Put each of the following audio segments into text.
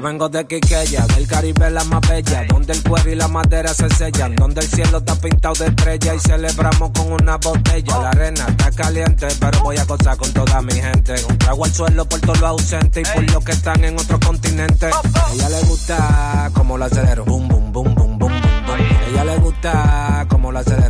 Vengo de Quiqueya, del Caribe la más bella, donde el cuero y la madera se sellan, donde el cielo está pintado de estrella y celebramos con una botella. La arena está caliente, pero voy a gozar con toda mi gente. Un trago al suelo por todos los ausentes y por los que están en otro continente. A ella le gusta como la acelero, boom, boom, boom, boom, boom, boom. A ella le gusta como la acelero,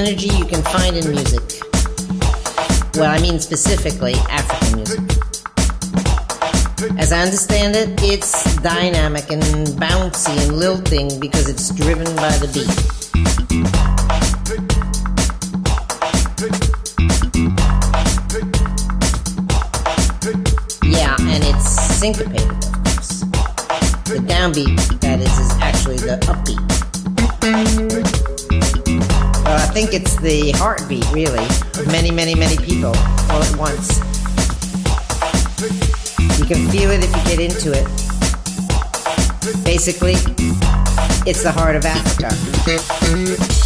Energy you can find in music. Well, I mean specifically African music. As I understand it, it's dynamic and bouncy and lilting because it's driven by the beat. Yeah, and it's syncopated, of course. The downbeat, that is, is actually the upbeat. Think it's the heartbeat, really, of many, many, many people all at once. You can feel it if you get into it. Basically, it's the heart of Africa.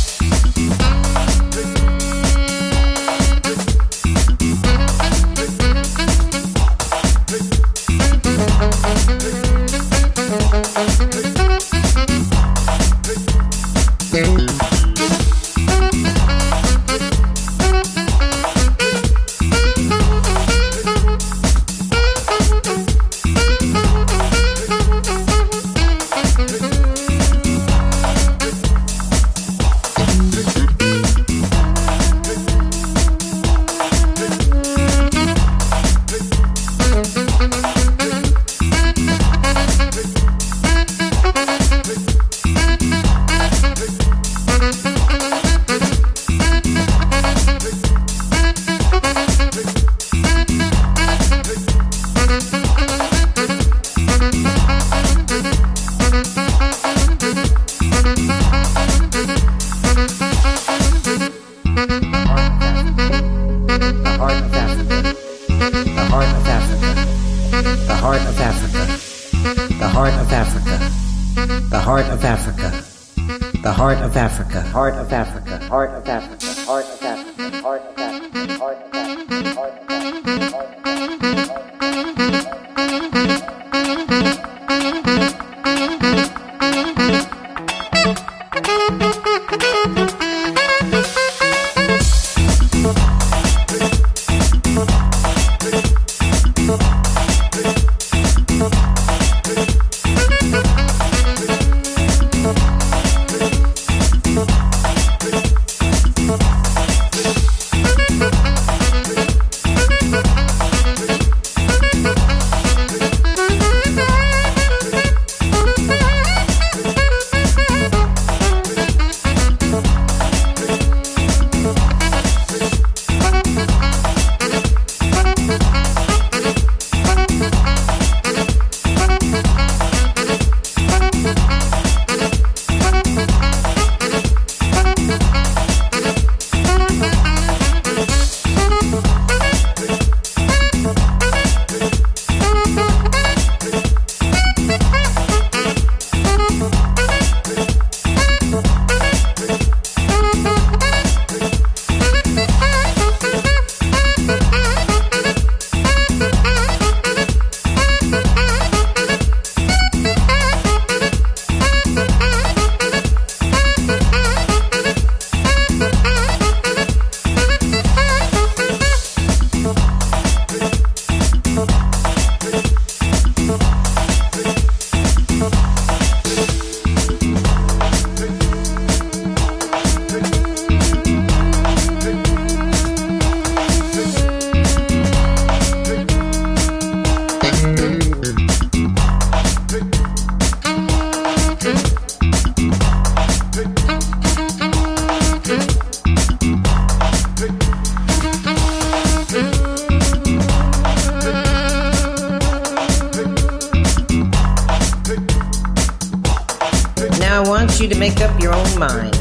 wants you to make up your own mind.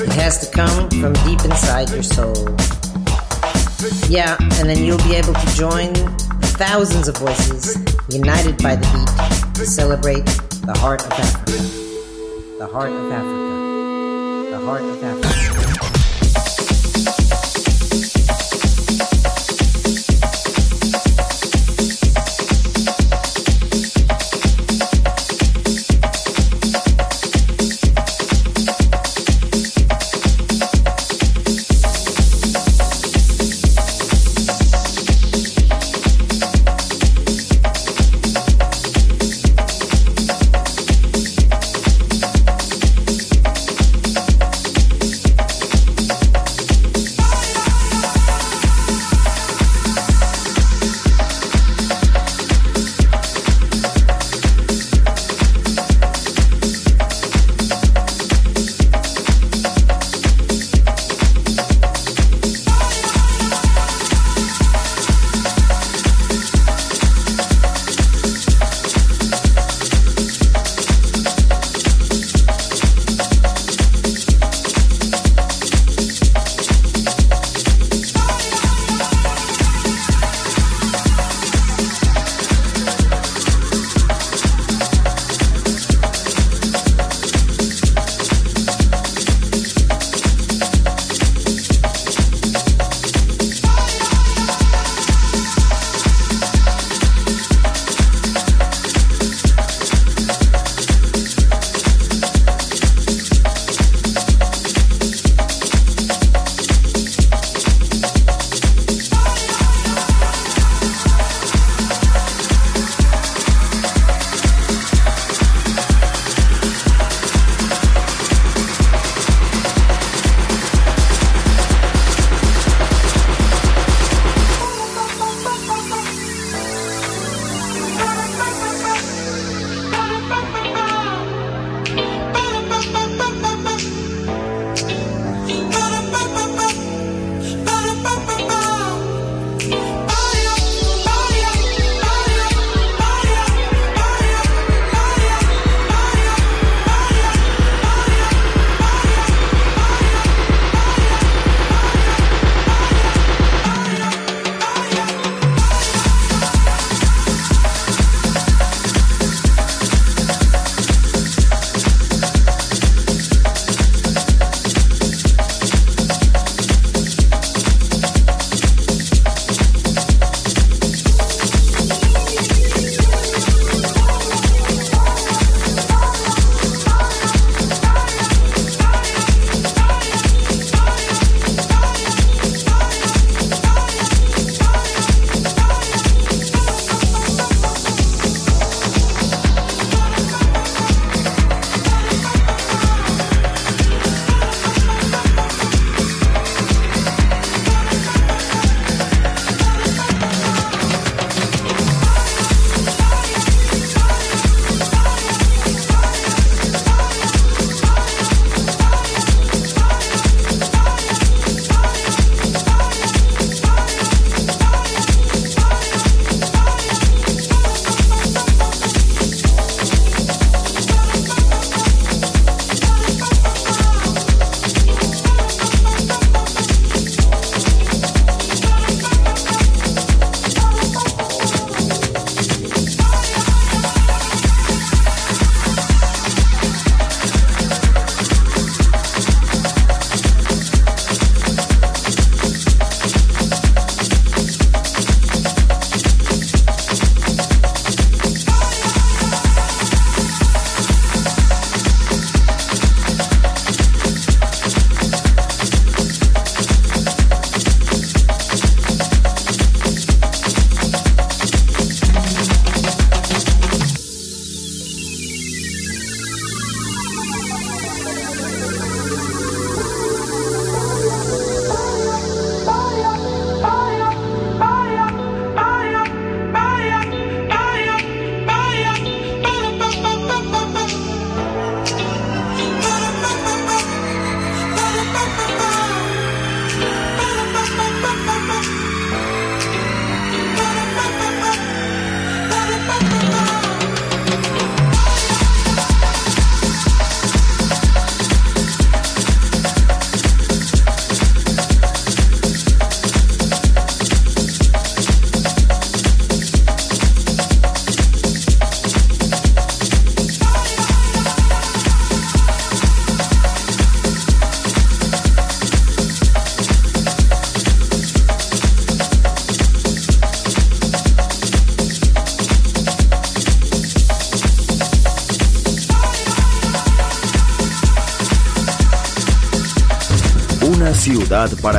It has to come from deep inside your soul. Yeah, and then you'll be able to join thousands of voices united by the beat to celebrate the heart of Africa. The heart of Africa. The heart of Africa.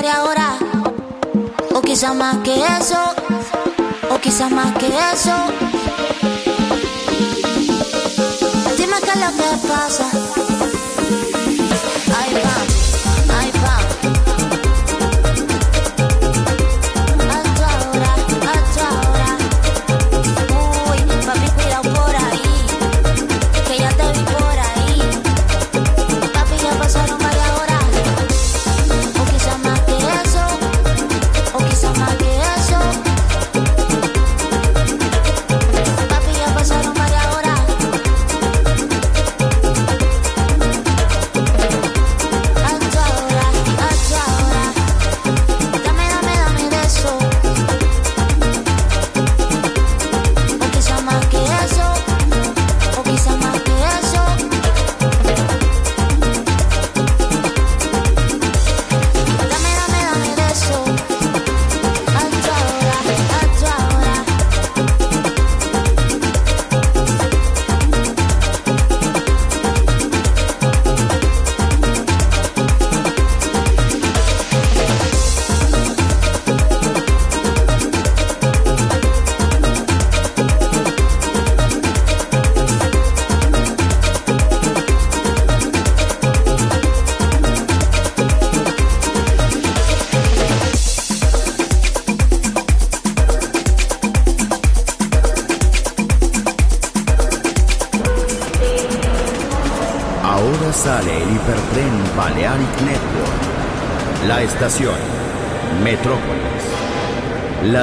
Varias o quizás más que eso, o quizás más que eso. Dime qué es lo que pasa.